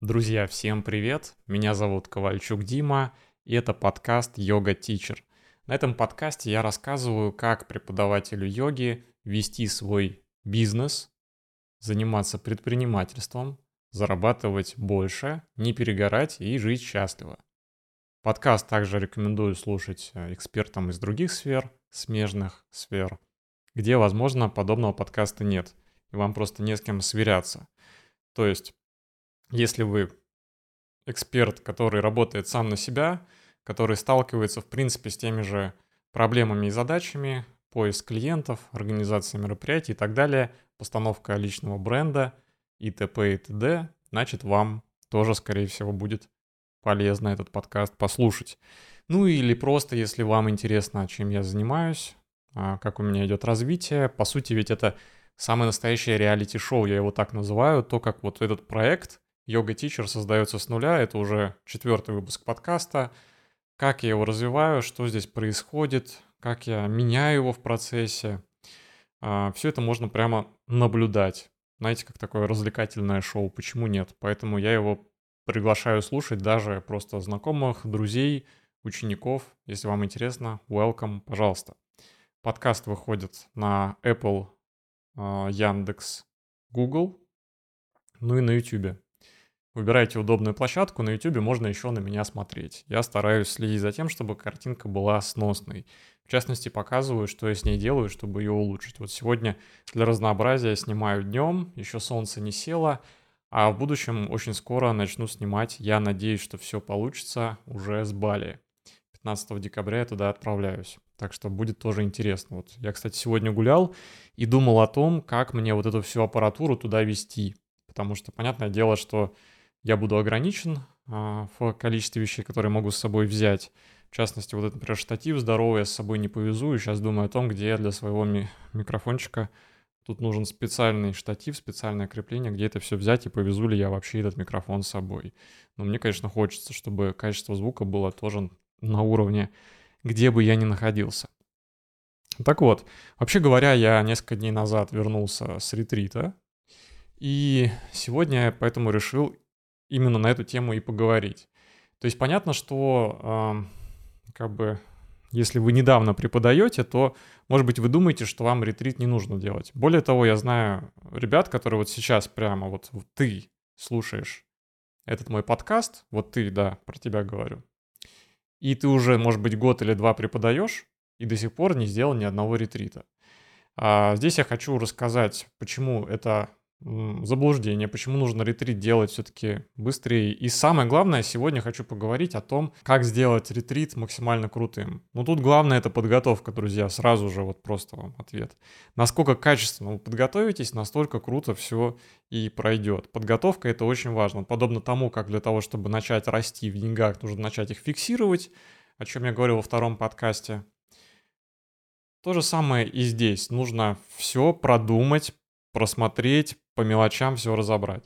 Друзья, всем привет! Меня зовут Ковальчук Дима, и это подкаст «Йога Тичер». На этом подкасте я рассказываю, как преподавателю йоги вести свой бизнес, заниматься предпринимательством, зарабатывать больше, не перегорать и жить счастливо. Подкаст также рекомендую слушать э, экспертам из других сфер, смежных сфер, где, возможно, подобного подкаста нет, и вам просто не с кем сверяться. То есть если вы эксперт, который работает сам на себя, который сталкивается, в принципе, с теми же проблемами и задачами, поиск клиентов, организация мероприятий и так далее, постановка личного бренда и т.п. и т.д., значит, вам тоже, скорее всего, будет полезно этот подкаст послушать. Ну или просто, если вам интересно, чем я занимаюсь, а, как у меня идет развитие, по сути, ведь это самое настоящее реалити-шоу, я его так называю, то, как вот этот проект Йога Тичер создается с нуля. Это уже четвертый выпуск подкаста. Как я его развиваю, что здесь происходит, как я меняю его в процессе. А, Все это можно прямо наблюдать. Знаете, как такое развлекательное шоу, почему нет? Поэтому я его приглашаю слушать даже просто знакомых, друзей, учеников. Если вам интересно, welcome, пожалуйста. Подкаст выходит на Apple, а, Яндекс, Google, ну и на YouTube. Выбирайте удобную площадку, на YouTube можно еще на меня смотреть. Я стараюсь следить за тем, чтобы картинка была сносной. В частности, показываю, что я с ней делаю, чтобы ее улучшить. Вот сегодня для разнообразия снимаю днем, еще солнце не село, а в будущем очень скоро начну снимать. Я надеюсь, что все получится уже с Бали. 15 декабря я туда отправляюсь. Так что будет тоже интересно. Вот я, кстати, сегодня гулял и думал о том, как мне вот эту всю аппаратуру туда вести. Потому что, понятное дело, что я буду ограничен а, в количестве вещей, которые могу с собой взять. В частности, вот этот, например, штатив здоровый я с собой не повезу. И сейчас думаю о том, где я для своего ми- микрофончика Тут нужен специальный штатив, специальное крепление, где это все взять и повезу ли я вообще этот микрофон с собой. Но мне, конечно, хочется, чтобы качество звука было тоже на уровне, где бы я ни находился. Так вот, вообще говоря, я несколько дней назад вернулся с ретрита, и сегодня я поэтому решил именно на эту тему и поговорить. То есть понятно, что э, как бы если вы недавно преподаете, то, может быть, вы думаете, что вам ретрит не нужно делать. Более того, я знаю ребят, которые вот сейчас прямо вот, вот ты слушаешь этот мой подкаст, вот ты, да, про тебя говорю, и ты уже, может быть, год или два преподаешь, и до сих пор не сделал ни одного ретрита. А здесь я хочу рассказать, почему это заблуждение, почему нужно ретрит делать все-таки быстрее. И самое главное, сегодня хочу поговорить о том, как сделать ретрит максимально крутым. Ну тут главное это подготовка, друзья, сразу же вот просто вам ответ. Насколько качественно вы подготовитесь, настолько круто все и пройдет. Подготовка это очень важно. Подобно тому, как для того, чтобы начать расти в деньгах, нужно начать их фиксировать, о чем я говорил во втором подкасте. То же самое и здесь. Нужно все продумать, просмотреть, по мелочам все разобрать.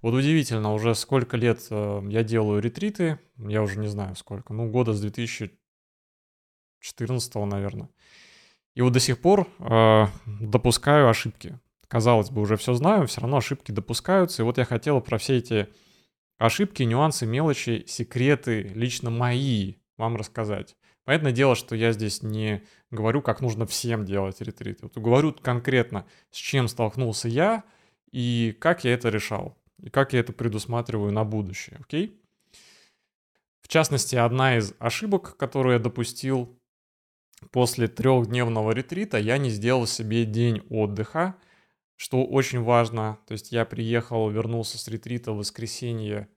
Вот удивительно, уже сколько лет э, я делаю ретриты, я уже не знаю сколько, ну года с 2014, наверное. И вот до сих пор э, допускаю ошибки. Казалось бы, уже все знаю, все равно ошибки допускаются. И вот я хотел про все эти ошибки, нюансы, мелочи, секреты, лично мои вам рассказать. Понятное дело, что я здесь не говорю, как нужно всем делать ретриты. Вот говорю конкретно, с чем столкнулся я, и как я это решал, и как я это предусматриваю на будущее, окей? В частности, одна из ошибок, которую я допустил после трехдневного ретрита, я не сделал себе день отдыха, что очень важно. То есть я приехал, вернулся с ретрита в воскресенье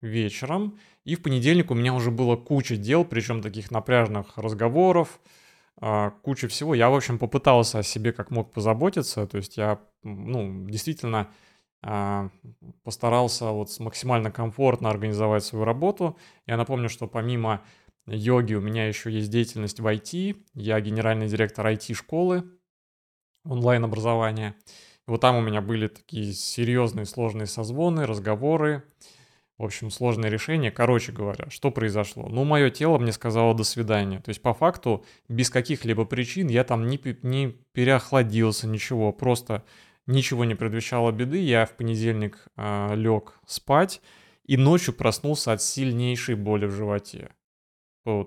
вечером, и в понедельник у меня уже было куча дел, причем таких напряжных разговоров, куча всего. Я, в общем, попытался о себе как мог позаботиться, то есть я, ну, действительно а, постарался вот максимально комфортно организовать свою работу. Я напомню, что помимо йоги у меня еще есть деятельность в IT. Я генеральный директор IT-школы онлайн-образования. Вот там у меня были такие серьезные сложные созвоны, разговоры, в общем, сложное решение. Короче говоря, что произошло? Ну, мое тело мне сказало «до свидания». То есть, по факту, без каких-либо причин я там не, не переохладился, ничего. Просто ничего не предвещало беды. Я в понедельник э, лег спать. и ночью проснулся от сильнейшей боли в животе.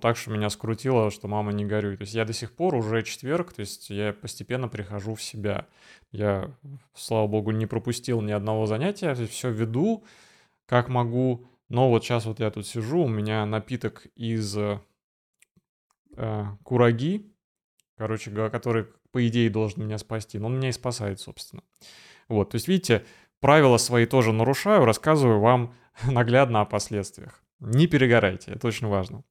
Так что меня скрутило, что мама не горюй. То есть я до сих пор уже четверг, то есть я постепенно прихожу в себя. Я, слава богу, не пропустил ни одного занятия, все веду как могу. Но вот сейчас вот я тут сижу, у меня напиток из э, кураги, короче, который, по идее, должен меня спасти, но он меня и спасает, собственно. Вот, то есть, видите, правила свои тоже нарушаю, рассказываю вам наглядно о последствиях. Не перегорайте, это очень важно.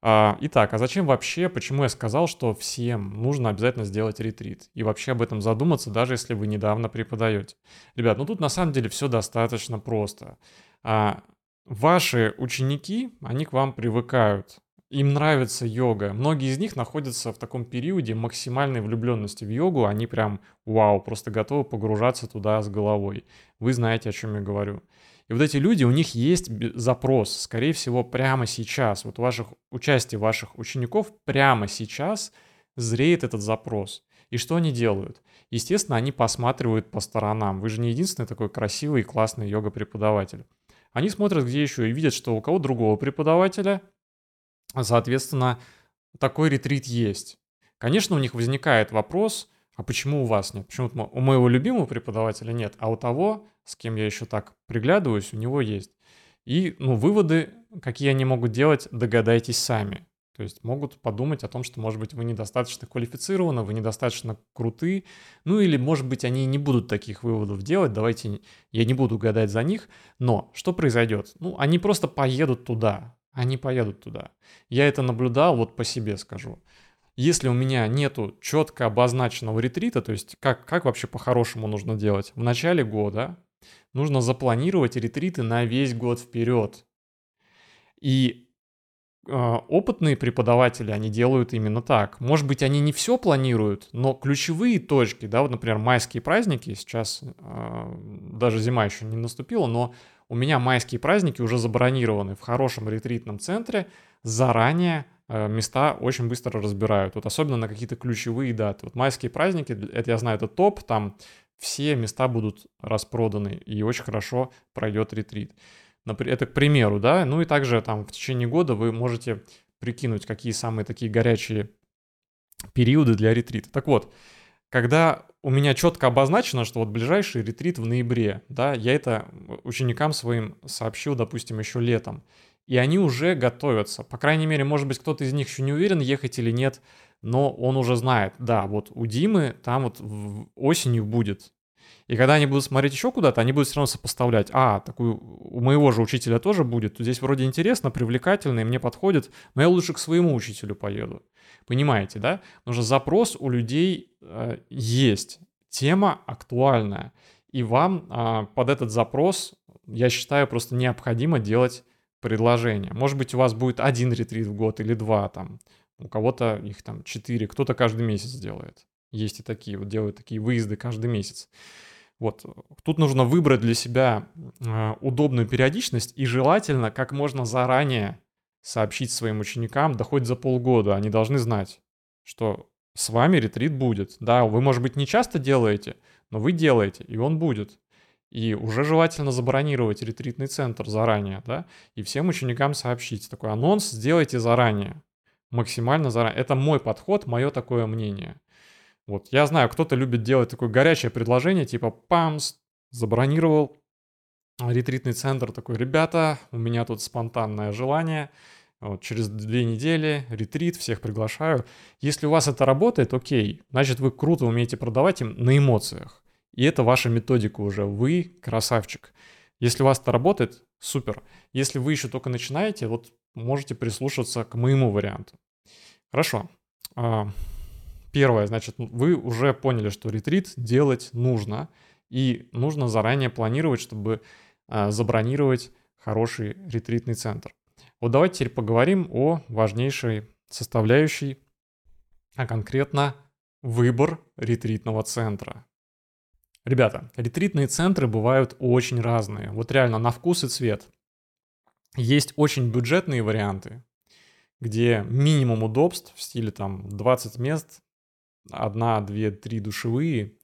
А, итак, а зачем вообще, почему я сказал, что всем нужно обязательно сделать ретрит? И вообще об этом задуматься, даже если вы недавно преподаете. Ребят, ну тут на самом деле все достаточно просто. А, ваши ученики, они к вам привыкают. Им нравится йога. Многие из них находятся в таком периоде максимальной влюбленности в йогу. Они прям, вау, просто готовы погружаться туда с головой. Вы знаете, о чем я говорю. И вот эти люди, у них есть запрос, скорее всего, прямо сейчас. Вот ваших участия ваших учеников прямо сейчас зреет этот запрос. И что они делают? Естественно, они посматривают по сторонам. Вы же не единственный такой красивый и классный йога-преподаватель. Они смотрят, где еще, и видят, что у кого другого преподавателя, соответственно, такой ретрит есть. Конечно, у них возникает вопрос, а почему у вас нет? Почему у моего любимого преподавателя нет, а у того, с кем я еще так приглядываюсь, у него есть. И, ну, выводы, какие они могут делать, догадайтесь сами. То есть могут подумать о том, что, может быть, вы недостаточно квалифицированы, вы недостаточно круты, ну или, может быть, они не будут таких выводов делать, давайте я не буду гадать за них, но что произойдет? Ну, они просто поедут туда, они поедут туда. Я это наблюдал, вот по себе скажу если у меня нету четко обозначенного ретрита, то есть как, как вообще по-хорошему нужно делать? В начале года нужно запланировать ретриты на весь год вперед. И э, опытные преподаватели, они делают именно так. Может быть, они не все планируют, но ключевые точки, да, вот, например, майские праздники, сейчас э, даже зима еще не наступила, но у меня майские праздники уже забронированы в хорошем ретритном центре заранее места очень быстро разбирают. Вот особенно на какие-то ключевые даты. Вот майские праздники, это я знаю, это топ, там все места будут распроданы и очень хорошо пройдет ретрит. Это к примеру, да, ну и также там в течение года вы можете прикинуть, какие самые такие горячие периоды для ретрита. Так вот, когда у меня четко обозначено, что вот ближайший ретрит в ноябре, да, я это ученикам своим сообщил, допустим, еще летом и они уже готовятся. По крайней мере, может быть, кто-то из них еще не уверен, ехать или нет, но он уже знает, да, вот у Димы там вот осенью будет. И когда они будут смотреть еще куда-то, они будут все равно сопоставлять. А, такую у моего же учителя тоже будет. Здесь вроде интересно, привлекательно, и мне подходит, но я лучше к своему учителю поеду. Понимаете, да? Потому что запрос у людей э, есть, тема актуальная. И вам э, под этот запрос, я считаю, просто необходимо делать предложения. Может быть, у вас будет один ретрит в год или два там. У кого-то их там четыре, кто-то каждый месяц делает. Есть и такие, вот делают такие выезды каждый месяц. Вот. Тут нужно выбрать для себя э, удобную периодичность и желательно как можно заранее сообщить своим ученикам, да хоть за полгода. Они должны знать, что с вами ретрит будет. Да, вы, может быть, не часто делаете, но вы делаете, и он будет. И уже желательно забронировать ретритный центр заранее, да, и всем ученикам сообщить. Такой анонс сделайте заранее, максимально заранее. Это мой подход, мое такое мнение. Вот, я знаю, кто-то любит делать такое горячее предложение, типа «памс», забронировал ретритный центр, такой «ребята, у меня тут спонтанное желание», вот, через две недели ретрит, всех приглашаю. Если у вас это работает, окей, значит вы круто умеете продавать им на эмоциях. И это ваша методика уже. Вы красавчик. Если у вас это работает, супер. Если вы еще только начинаете, вот можете прислушаться к моему варианту. Хорошо. А, первое, значит, вы уже поняли, что ретрит делать нужно. И нужно заранее планировать, чтобы а, забронировать хороший ретритный центр. Вот давайте теперь поговорим о важнейшей составляющей, а конкретно выбор ретритного центра. Ребята, ретритные центры бывают очень разные. Вот реально на вкус и цвет. Есть очень бюджетные варианты, где минимум удобств в стиле там 20 мест, одна, две, три душевые,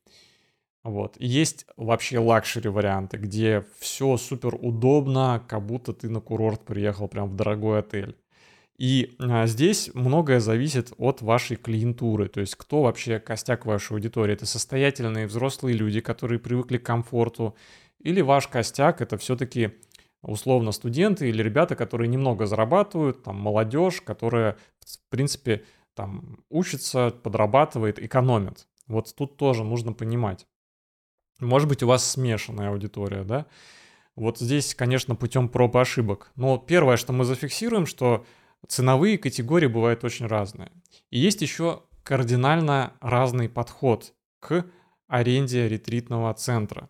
Вот. И есть вообще luxury варианты, где все супер удобно, как будто ты на курорт приехал прям в дорогой отель. И а, здесь многое зависит от вашей клиентуры, то есть кто вообще костяк вашей аудитории. Это состоятельные взрослые люди, которые привыкли к комфорту, или ваш костяк это все-таки условно студенты или ребята, которые немного зарабатывают, там молодежь, которая в принципе там учится, подрабатывает, экономит. Вот тут тоже нужно понимать. Может быть, у вас смешанная аудитория, да? Вот здесь, конечно, путем проб и ошибок. Но первое, что мы зафиксируем, что ценовые категории бывают очень разные. И есть еще кардинально разный подход к аренде ретритного центра.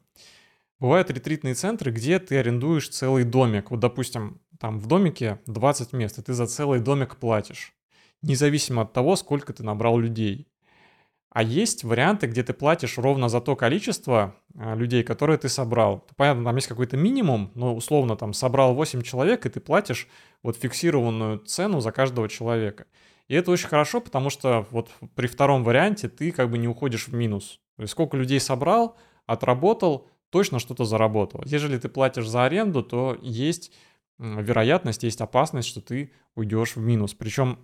Бывают ретритные центры, где ты арендуешь целый домик. Вот, допустим, там в домике 20 мест, и ты за целый домик платишь. Независимо от того, сколько ты набрал людей. А есть варианты, где ты платишь ровно за то количество а, людей, которые ты собрал. Понятно, там есть какой-то минимум, но условно там собрал 8 человек, и ты платишь вот фиксированную цену за каждого человека. И это очень хорошо, потому что вот при втором варианте ты как бы не уходишь в минус. То есть сколько людей собрал, отработал, точно что-то заработал. Если ты платишь за аренду, то есть вероятность, есть опасность, что ты уйдешь в минус. Причем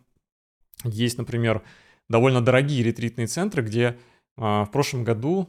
есть, например, довольно дорогие ретритные центры, где а, в прошлом году,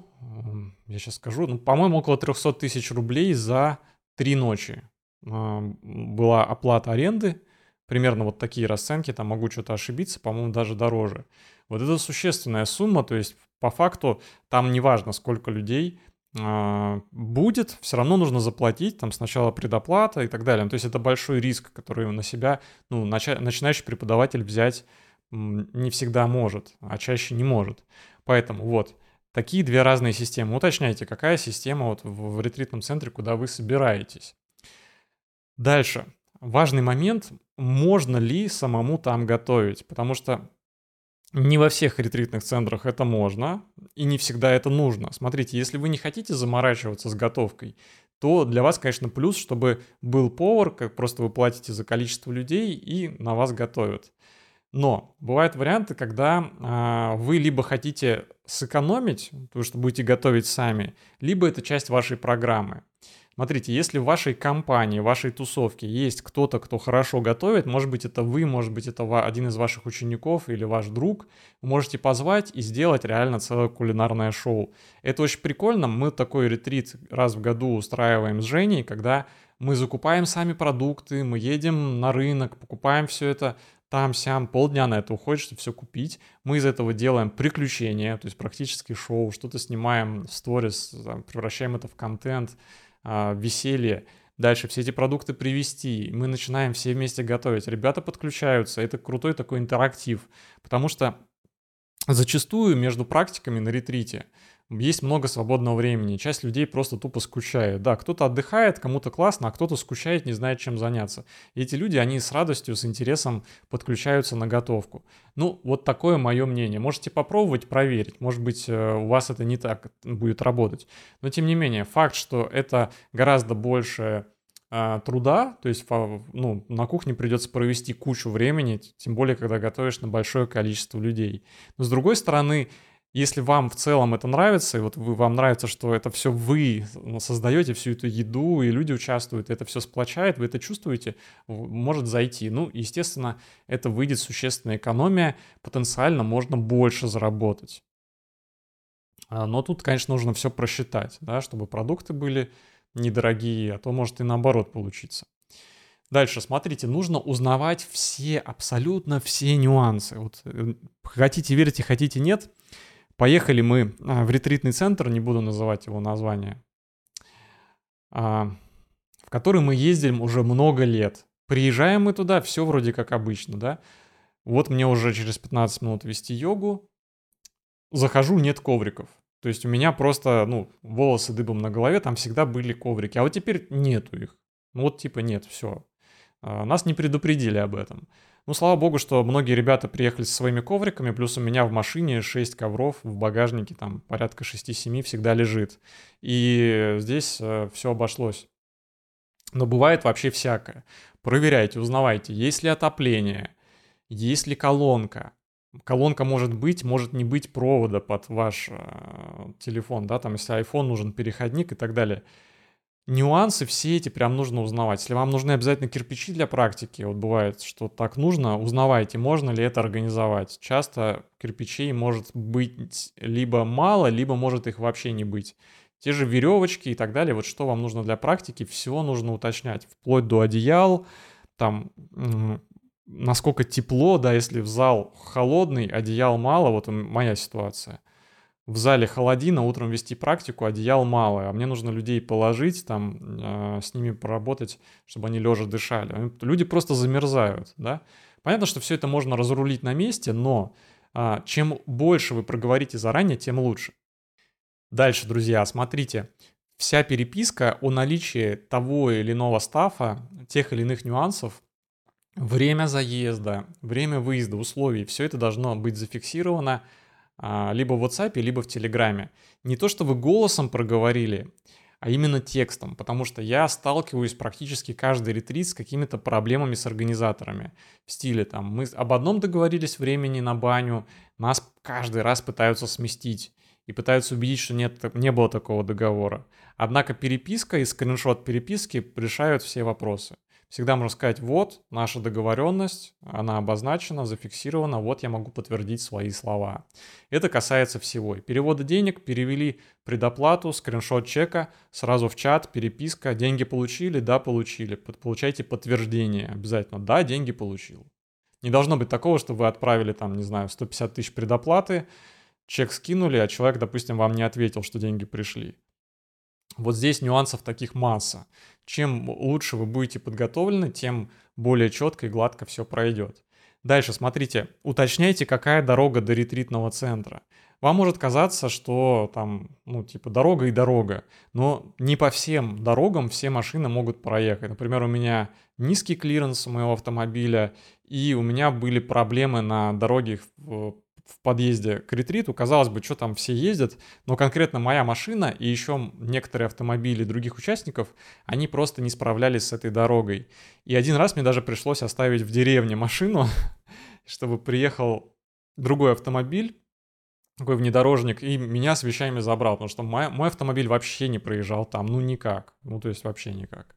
я сейчас скажу, ну, по-моему, около 300 тысяч рублей за три ночи а, была оплата аренды. Примерно вот такие расценки, там могу что-то ошибиться, по-моему, даже дороже. Вот это существенная сумма, то есть по факту там не важно, сколько людей э, будет, все равно нужно заплатить, там сначала предоплата и так далее. То есть это большой риск, который на себя ну, начи- начинающий преподаватель взять не всегда может, а чаще не может. Поэтому вот, такие две разные системы. Уточняйте, какая система вот в, в ретритном центре, куда вы собираетесь. Дальше. Важный момент, можно ли самому там готовить, потому что не во всех ретритных центрах это можно, и не всегда это нужно. Смотрите, если вы не хотите заморачиваться с готовкой, то для вас, конечно, плюс, чтобы был повар, как просто вы платите за количество людей и на вас готовят. Но бывают варианты, когда э, вы либо хотите сэкономить, потому что будете готовить сами, либо это часть вашей программы. Смотрите, если в вашей компании, в вашей тусовке есть кто-то, кто хорошо готовит, может быть это вы, может быть это один из ваших учеников или ваш друг, вы можете позвать и сделать реально целое кулинарное шоу. Это очень прикольно, мы такой ретрит раз в году устраиваем с Женей, когда мы закупаем сами продукты, мы едем на рынок, покупаем все это там-сям, полдня на это уходит, чтобы все купить. Мы из этого делаем приключения, то есть практически шоу, что-то снимаем в сторис, превращаем это в контент, а, веселье. Дальше все эти продукты привезти, мы начинаем все вместе готовить. Ребята подключаются, это крутой такой интерактив, потому что зачастую между практиками на ретрите есть много свободного времени. Часть людей просто тупо скучает. Да, кто-то отдыхает, кому-то классно, а кто-то скучает, не знает, чем заняться. И эти люди, они с радостью, с интересом подключаются на готовку. Ну, вот такое мое мнение. Можете попробовать, проверить. Может быть, э, у вас это не так будет работать. Но, тем не менее, факт, что это гораздо больше а, труда, то есть ну, на кухне придется провести кучу времени, тем более, когда готовишь на большое количество людей. Но с другой стороны, если вам в целом это нравится, и вот вы, вам нравится, что это все вы создаете, всю эту еду, и люди участвуют, это все сплочает, вы это чувствуете, может зайти. Ну, естественно, это выйдет существенная экономия, потенциально можно больше заработать. А, но тут, конечно, нужно все просчитать, да, чтобы продукты были недорогие, а то может и наоборот получиться. Дальше, смотрите, нужно узнавать все, абсолютно все нюансы. Вот э, хотите верьте, хотите нет, Поехали мы а, в ретритный центр, не буду называть его название, а, в который мы ездим уже много лет. Приезжаем мы туда, все вроде как обычно, да. Вот мне уже через 15 минут вести йогу. Захожу, нет ковриков. То есть у меня просто, ну, волосы дыбом на голове, там всегда были коврики. А вот теперь нету их. Ну вот типа нет, все. А, нас не предупредили об этом. Ну, слава богу, что многие ребята приехали со своими ковриками, плюс у меня в машине 6 ковров, в багажнике там порядка 6-7 всегда лежит. И здесь э, все обошлось. Но бывает вообще всякое. Проверяйте, узнавайте, есть ли отопление, есть ли колонка, Колонка может быть, может не быть провода под ваш э, телефон, да, там, если iPhone нужен переходник и так далее. Нюансы все эти прям нужно узнавать. Если вам нужны обязательно кирпичи для практики, вот бывает, что так нужно, узнавайте, можно ли это организовать. Часто кирпичей может быть либо мало, либо может их вообще не быть. Те же веревочки и так далее, вот что вам нужно для практики, все нужно уточнять, вплоть до одеял, там насколько тепло, да, если в зал холодный, одеял мало, вот моя ситуация. В зале холодина, утром вести практику, одеял мало, а мне нужно людей положить, там, э, с ними поработать, чтобы они лежа дышали. Люди просто замерзают, да. Понятно, что все это можно разрулить на месте, но э, чем больше вы проговорите заранее, тем лучше. Дальше, друзья, смотрите, вся переписка о наличии того или иного стафа, тех или иных нюансов, время заезда, время выезда, условий, все это должно быть зафиксировано либо в WhatsApp, либо в Телеграме. Не то, что вы голосом проговорили, а именно текстом, потому что я сталкиваюсь практически каждый ретрит с какими-то проблемами с организаторами. В стиле там мы об одном договорились времени на баню, нас каждый раз пытаются сместить и пытаются убедить, что нет, не было такого договора. Однако переписка и скриншот переписки решают все вопросы. Всегда можно сказать, вот наша договоренность, она обозначена, зафиксирована, вот я могу подтвердить свои слова. Это касается всего. Перевода денег, перевели предоплату, скриншот чека, сразу в чат, переписка, деньги получили, да, получили. Получайте подтверждение обязательно, да, деньги получил. Не должно быть такого, что вы отправили там, не знаю, 150 тысяч предоплаты, чек скинули, а человек, допустим, вам не ответил, что деньги пришли. Вот здесь нюансов таких масса. Чем лучше вы будете подготовлены, тем более четко и гладко все пройдет. Дальше, смотрите, уточняйте, какая дорога до ретритного центра. Вам может казаться, что там, ну, типа, дорога и дорога, но не по всем дорогам все машины могут проехать. Например, у меня низкий клиренс у моего автомобиля, и у меня были проблемы на дороге в подъезде к ретриту. Казалось бы, что там все ездят, но конкретно моя машина и еще некоторые автомобили других участников, они просто не справлялись с этой дорогой. И один раз мне даже пришлось оставить в деревне машину, чтобы приехал другой автомобиль, такой внедорожник, и меня с вещами забрал, потому что мой, мой автомобиль вообще не проезжал там, ну никак, ну то есть вообще никак.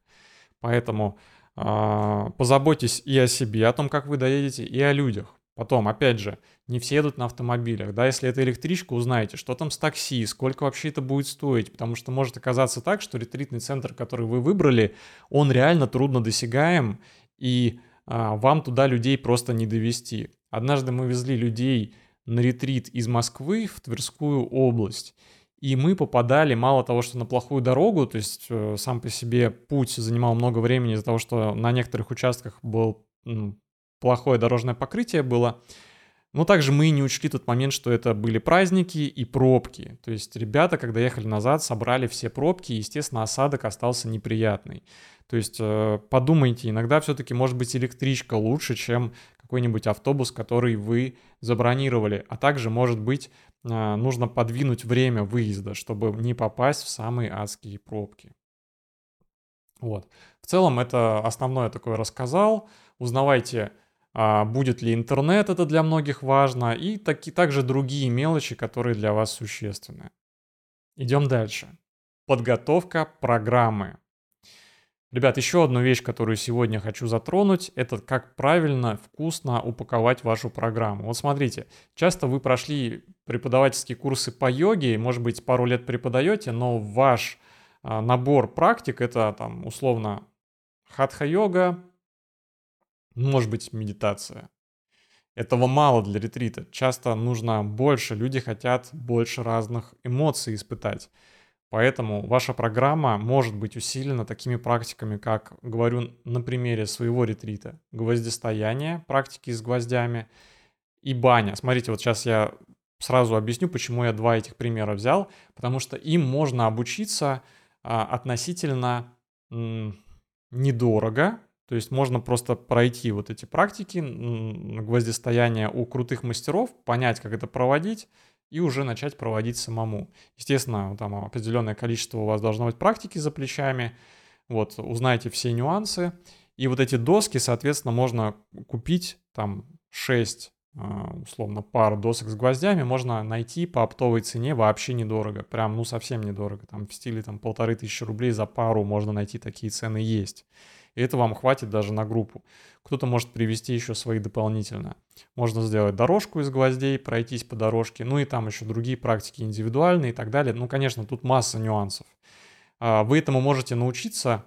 Поэтому э, позаботьтесь и о себе, о том, как вы доедете, и о людях. Потом, опять же, не все едут на автомобилях, да, если это электричка, узнайте, что там с такси, сколько вообще это будет стоить, потому что может оказаться так, что ретритный центр, который вы выбрали, он реально трудно досягаем, и а, вам туда людей просто не довести. Однажды мы везли людей на ретрит из Москвы в Тверскую область, и мы попадали мало того, что на плохую дорогу, то есть э, сам по себе путь занимал много времени из-за того, что на некоторых участках был плохое дорожное покрытие было. Но также мы не учли тот момент, что это были праздники и пробки. То есть ребята, когда ехали назад, собрали все пробки, и, естественно, осадок остался неприятный. То есть э, подумайте, иногда все-таки может быть электричка лучше, чем какой-нибудь автобус, который вы забронировали. А также, может быть, э, нужно подвинуть время выезда, чтобы не попасть в самые адские пробки. Вот. В целом это основное такое рассказал. Узнавайте а, будет ли интернет, это для многих важно, и таки, также другие мелочи, которые для вас существенны. Идем дальше. Подготовка программы. Ребят, еще одну вещь, которую сегодня хочу затронуть, это как правильно, вкусно упаковать вашу программу. Вот смотрите, часто вы прошли преподавательские курсы по йоге, может быть, пару лет преподаете, но ваш а, набор практик это там условно хатха-йога, может быть, медитация. Этого мало для ретрита. Часто нужно больше. Люди хотят больше разных эмоций испытать. Поэтому ваша программа может быть усилена такими практиками, как, говорю на примере своего ретрита, гвоздистояние, практики с гвоздями и баня. Смотрите, вот сейчас я сразу объясню, почему я два этих примера взял, потому что им можно обучиться а, относительно недорого, то есть можно просто пройти вот эти практики гвоздистояния у крутых мастеров, понять, как это проводить, и уже начать проводить самому. Естественно, там определенное количество у вас должно быть практики за плечами, вот, узнаете все нюансы, и вот эти доски, соответственно, можно купить там 6 а, условно пару досок с гвоздями можно найти по оптовой цене вообще недорого. Прям, ну, совсем недорого. Там в стиле там полторы тысячи рублей за пару можно найти такие цены есть. И это вам хватит даже на группу. Кто-то может привести еще свои дополнительно. Можно сделать дорожку из гвоздей, пройтись по дорожке, ну и там еще другие практики индивидуальные и так далее. Ну, конечно, тут масса нюансов. А, вы этому можете научиться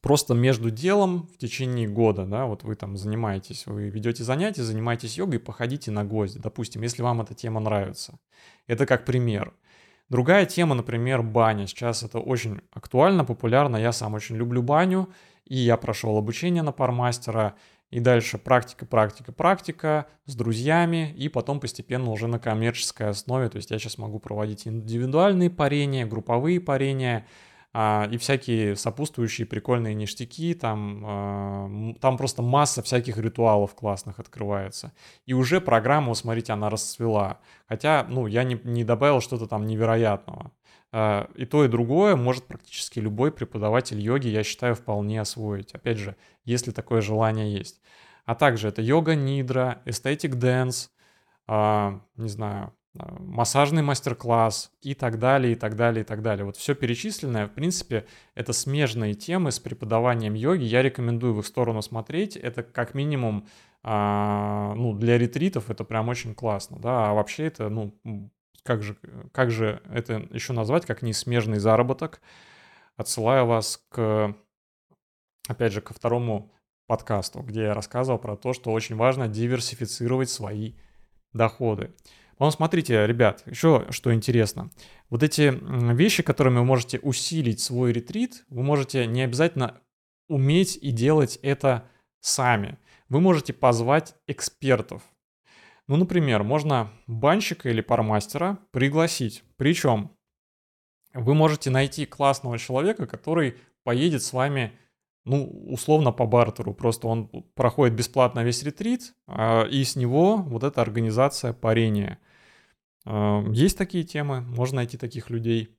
просто между делом в течение года, да, вот вы там занимаетесь, вы ведете занятия, занимаетесь йогой, походите на гвозди, допустим, если вам эта тема нравится. Это как пример. Другая тема, например, баня. Сейчас это очень актуально, популярно. Я сам очень люблю баню, и я прошел обучение на пармастера, и дальше практика, практика, практика с друзьями, и потом постепенно уже на коммерческой основе. То есть я сейчас могу проводить индивидуальные парения, групповые парения, и всякие сопутствующие прикольные ништяки, там, а, там просто масса всяких ритуалов классных открывается. И уже программа, смотрите, она расцвела. Хотя, ну, я не, не добавил что-то там невероятного. А, и то, и другое может практически любой преподаватель йоги, я считаю, вполне освоить. Опять же, если такое желание есть. А также это йога нидра, ecstatic dance, не знаю, массажный мастер-класс и так далее, и так далее, и так далее. Вот все перечисленное, в принципе, это смежные темы с преподаванием йоги. Я рекомендую в их сторону смотреть. Это как минимум, а, ну, для ретритов это прям очень классно, да, а вообще это, ну, как же, как же это еще назвать, как не смежный заработок. Отсылаю вас к, опять же, ко второму подкасту, где я рассказывал про то, что очень важно диверсифицировать свои доходы. Но смотрите, ребят, еще что интересно. Вот эти вещи, которыми вы можете усилить свой ретрит, вы можете не обязательно уметь и делать это сами. Вы можете позвать экспертов. Ну, например, можно банщика или пармастера пригласить. Причем вы можете найти классного человека, который поедет с вами, ну, условно по бартеру. Просто он проходит бесплатно весь ретрит, а, и с него вот эта организация парения. Есть такие темы, можно найти таких людей.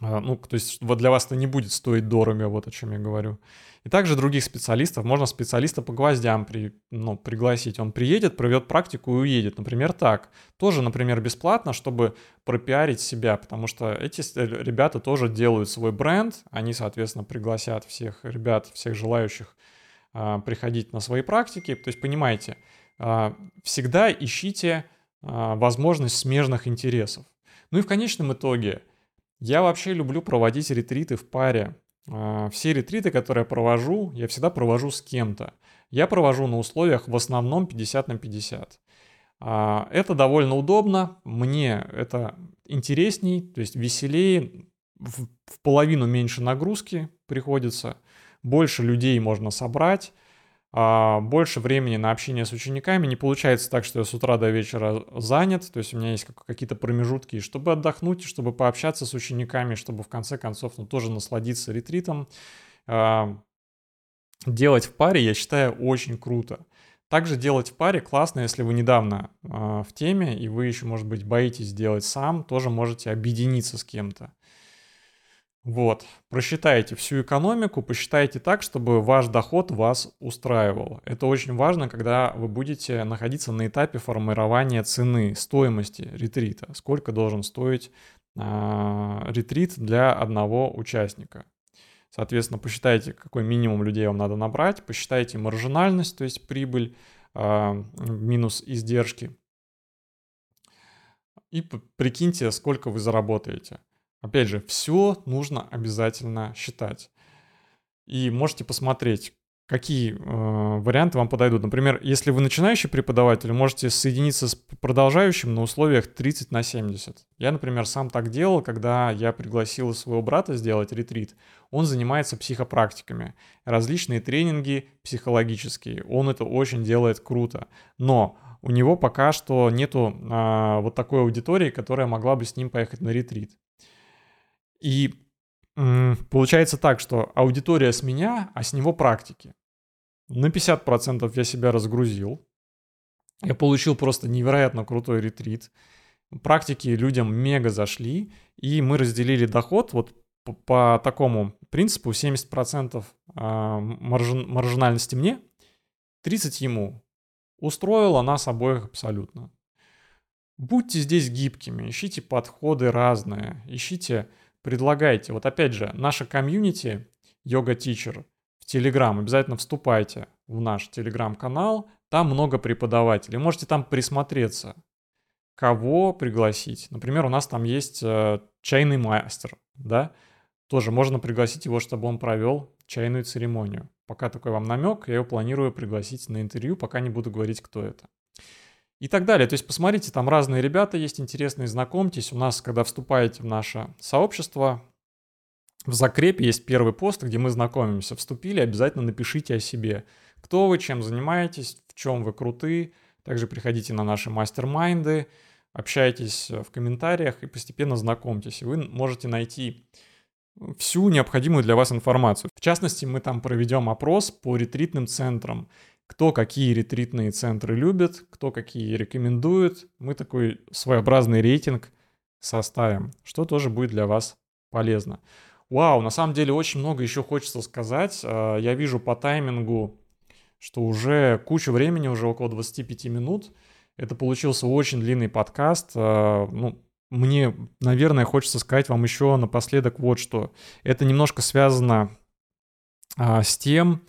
А, ну, то есть вот для вас это не будет стоить дорого, вот о чем я говорю. И также других специалистов, можно специалиста по гвоздям при, ну, пригласить. Он приедет, проведет практику и уедет. Например, так. Тоже, например, бесплатно, чтобы пропиарить себя, потому что эти ребята тоже делают свой бренд. Они, соответственно, пригласят всех ребят, всех желающих а, приходить на свои практики. То есть, понимаете, а, всегда ищите а, возможность смежных интересов. Ну и в конечном итоге, я вообще люблю проводить ретриты в паре. А, все ретриты, которые я провожу, я всегда провожу с кем-то. Я провожу на условиях в основном 50 на 50. А, это довольно удобно, мне это интересней, то есть веселее, в половину меньше нагрузки приходится, больше людей можно собрать, а, больше времени на общение с учениками. Не получается так, что я с утра до вечера занят, то есть у меня есть какие-то промежутки, чтобы отдохнуть, чтобы пообщаться с учениками, чтобы в конце концов ну, тоже насладиться ретритом. А, делать в паре, я считаю, очень круто. Также делать в паре классно, если вы недавно э, в теме, и вы еще, может быть, боитесь делать сам, тоже можете объединиться с кем-то. Вот, просчитайте всю экономику, посчитайте так, чтобы ваш доход вас устраивал. Это очень важно, когда вы будете находиться на этапе формирования цены, стоимости ретрита. Сколько должен стоить э, ретрит для одного участника. Соответственно, посчитайте, какой минимум людей вам надо набрать, посчитайте маржинальность, то есть прибыль э, минус издержки. И прикиньте, сколько вы заработаете. Опять же, все нужно обязательно считать. И можете посмотреть, какие э, варианты вам подойдут. Например, если вы начинающий преподаватель, можете соединиться с продолжающим на условиях 30 на 70. Я, например, сам так делал, когда я пригласил своего брата сделать ретрит. Он занимается психопрактиками, различные тренинги психологические. Он это очень делает круто. Но у него пока что нету э, вот такой аудитории, которая могла бы с ним поехать на ретрит. И получается так, что аудитория с меня, а с него практики. На 50% я себя разгрузил. Я получил просто невероятно крутой ретрит. Практики людям мега зашли, и мы разделили доход вот по, по такому принципу 70% а, маржин, маржинальности мне, 30 ему. Устроила нас обоих абсолютно. Будьте здесь гибкими, ищите подходы разные, ищите, предлагайте. Вот опять же, наша комьюнити Yoga Teacher в Телеграм, обязательно вступайте в наш Телеграм-канал, там много преподавателей, можете там присмотреться, кого пригласить. Например, у нас там есть э, чайный мастер, да, тоже можно пригласить его, чтобы он провел чайную церемонию. Пока такой вам намек, я его планирую пригласить на интервью, пока не буду говорить, кто это. И так далее. То есть посмотрите, там разные ребята есть интересные, знакомьтесь. У нас, когда вступаете в наше сообщество, в закрепе есть первый пост, где мы знакомимся. Вступили, обязательно напишите о себе. Кто вы, чем занимаетесь, в чем вы круты. Также приходите на наши мастер-майнды, общайтесь в комментариях и постепенно знакомьтесь. И вы можете найти всю необходимую для вас информацию. В частности, мы там проведем опрос по ретритным центрам. Кто какие ретритные центры любит, кто какие рекомендует. Мы такой своеобразный рейтинг составим, что тоже будет для вас полезно. Вау, на самом деле очень много еще хочется сказать. А, я вижу по таймингу, что уже куча времени, уже около 25 минут. Это получился очень длинный подкаст. А, ну, мне, наверное, хочется сказать вам еще напоследок вот что. Это немножко связано а, с тем,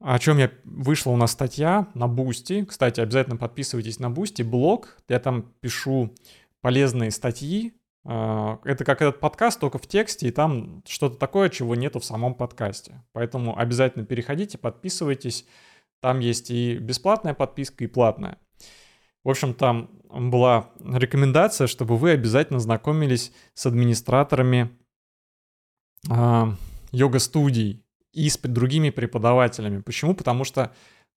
о чем я вышла у нас статья на Boosty. Кстати, обязательно подписывайтесь на Boosty, блог. Я там пишу полезные статьи. А, это как этот подкаст, только в тексте, и там что-то такое, чего нету в самом подкасте. Поэтому обязательно переходите, подписывайтесь. Там есть и бесплатная подписка, и платная. В общем, там была рекомендация, чтобы вы обязательно знакомились с администраторами э, йога-студий и с другими преподавателями. Почему? Потому что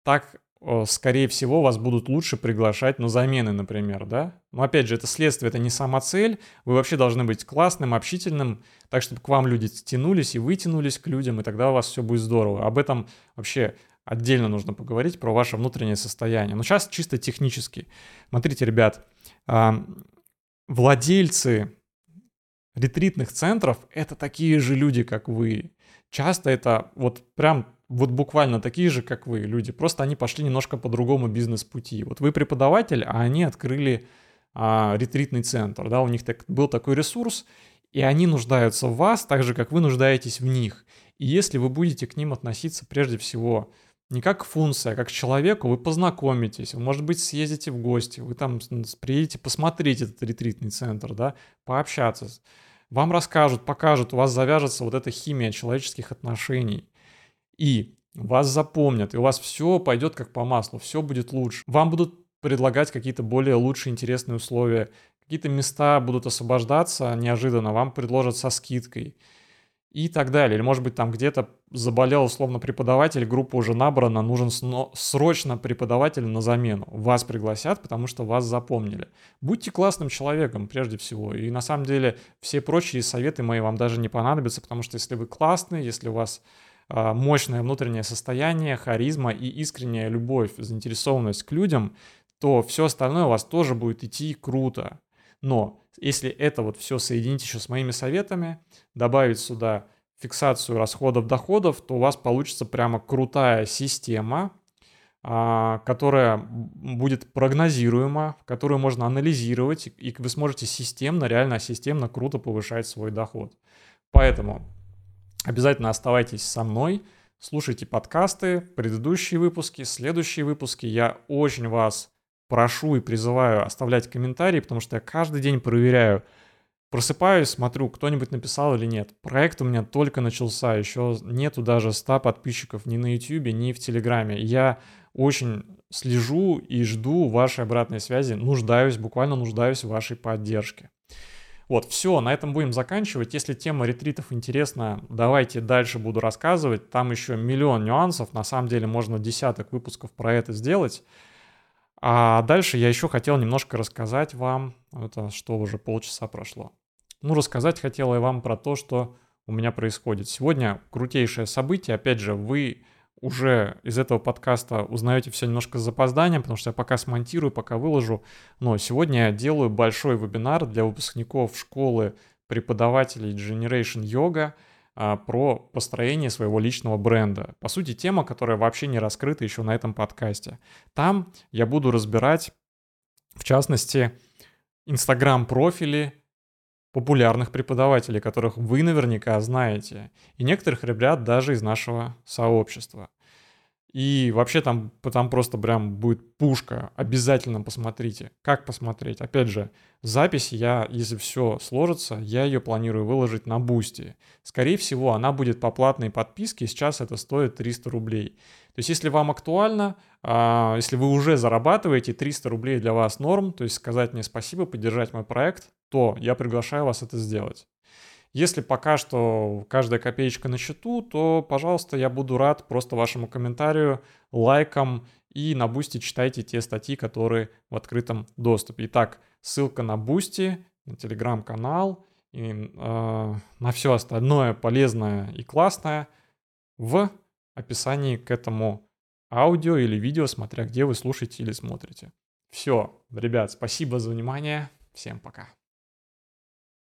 так, скорее всего, вас будут лучше приглашать на замены, например, да? Но опять же, это следствие, это не сама цель. Вы вообще должны быть классным, общительным, так, чтобы к вам люди тянулись и вытянулись к людям, и тогда у вас все будет здорово. Об этом вообще отдельно нужно поговорить про ваше внутреннее состояние. Но сейчас чисто технически. Смотрите, ребят, владельцы ретритных центров — это такие же люди, как вы. Часто это вот прям вот буквально такие же, как вы, люди. Просто они пошли немножко по другому бизнес-пути. Вот вы преподаватель, а они открыли а, ретритный центр, да, у них так, был такой ресурс, и они нуждаются в вас так же, как вы нуждаетесь в них. И если вы будете к ним относиться прежде всего не как функция, а как к человеку, вы познакомитесь, вы, может быть, съездите в гости, вы там приедете посмотреть этот ретритный центр, да, пообщаться. Вам расскажут, покажут, у вас завяжется вот эта химия человеческих отношений. И вас запомнят, и у вас все пойдет как по маслу, все будет лучше. Вам будут предлагать какие-то более лучшие, интересные условия, какие-то места будут освобождаться неожиданно, вам предложат со скидкой и так далее. Или, может быть, там где-то заболел условно преподаватель, группа уже набрана, нужен срочно преподаватель на замену. Вас пригласят, потому что вас запомнили. Будьте классным человеком прежде всего. И на самом деле все прочие советы мои вам даже не понадобятся, потому что если вы классный, если у вас э, мощное внутреннее состояние, харизма и искренняя любовь, заинтересованность к людям, то все остальное у вас тоже будет идти круто. Но если это вот все соединить еще с моими советами, добавить сюда фиксацию расходов-доходов, то у вас получится прямо крутая система, а, которая будет прогнозируема, которую можно анализировать, и вы сможете системно, реально системно круто повышать свой доход. Поэтому обязательно оставайтесь со мной, слушайте подкасты, предыдущие выпуски, следующие выпуски. Я очень вас прошу и призываю оставлять комментарии, потому что я каждый день проверяю, просыпаюсь, смотрю, кто-нибудь написал или нет. Проект у меня только начался, еще нету даже 100 подписчиков ни на YouTube, ни в Телеграме. Я очень слежу и жду вашей обратной связи, нуждаюсь, буквально нуждаюсь в вашей поддержке. Вот, все, на этом будем заканчивать. Если тема ретритов интересна, давайте дальше буду рассказывать. Там еще миллион нюансов. На самом деле можно десяток выпусков про это сделать. А дальше я еще хотел немножко рассказать вам, это что уже полчаса прошло. Ну, рассказать хотел я вам про то, что у меня происходит. Сегодня крутейшее событие. Опять же, вы уже из этого подкаста узнаете все немножко с запозданием, потому что я пока смонтирую, пока выложу. Но сегодня я делаю большой вебинар для выпускников школы преподавателей Generation Yoga. А, про построение своего личного бренда. По сути, тема, которая вообще не раскрыта еще на этом подкасте. Там я буду разбирать, в частности, инстаграм-профили популярных преподавателей, которых вы наверняка знаете, и некоторых ребят даже из нашего сообщества. И вообще там, там просто прям будет пушка. Обязательно посмотрите. Как посмотреть? Опять же, запись я, если все сложится, я ее планирую выложить на Boosty. Скорее всего, она будет по платной подписке. Сейчас это стоит 300 рублей. То есть, если вам актуально, а, если вы уже зарабатываете, 300 рублей для вас норм, то есть сказать мне спасибо, поддержать мой проект, то я приглашаю вас это сделать. Если пока что каждая копеечка на счету, то, пожалуйста, я буду рад просто вашему комментарию, лайкам и на Boosty читайте те статьи, которые в открытом доступе. Итак, ссылка на Boosty, на телеграм-канал и э, на все остальное полезное и классное в описании к этому аудио или видео, смотря где вы слушаете или смотрите. Все, ребят, спасибо за внимание. Всем пока.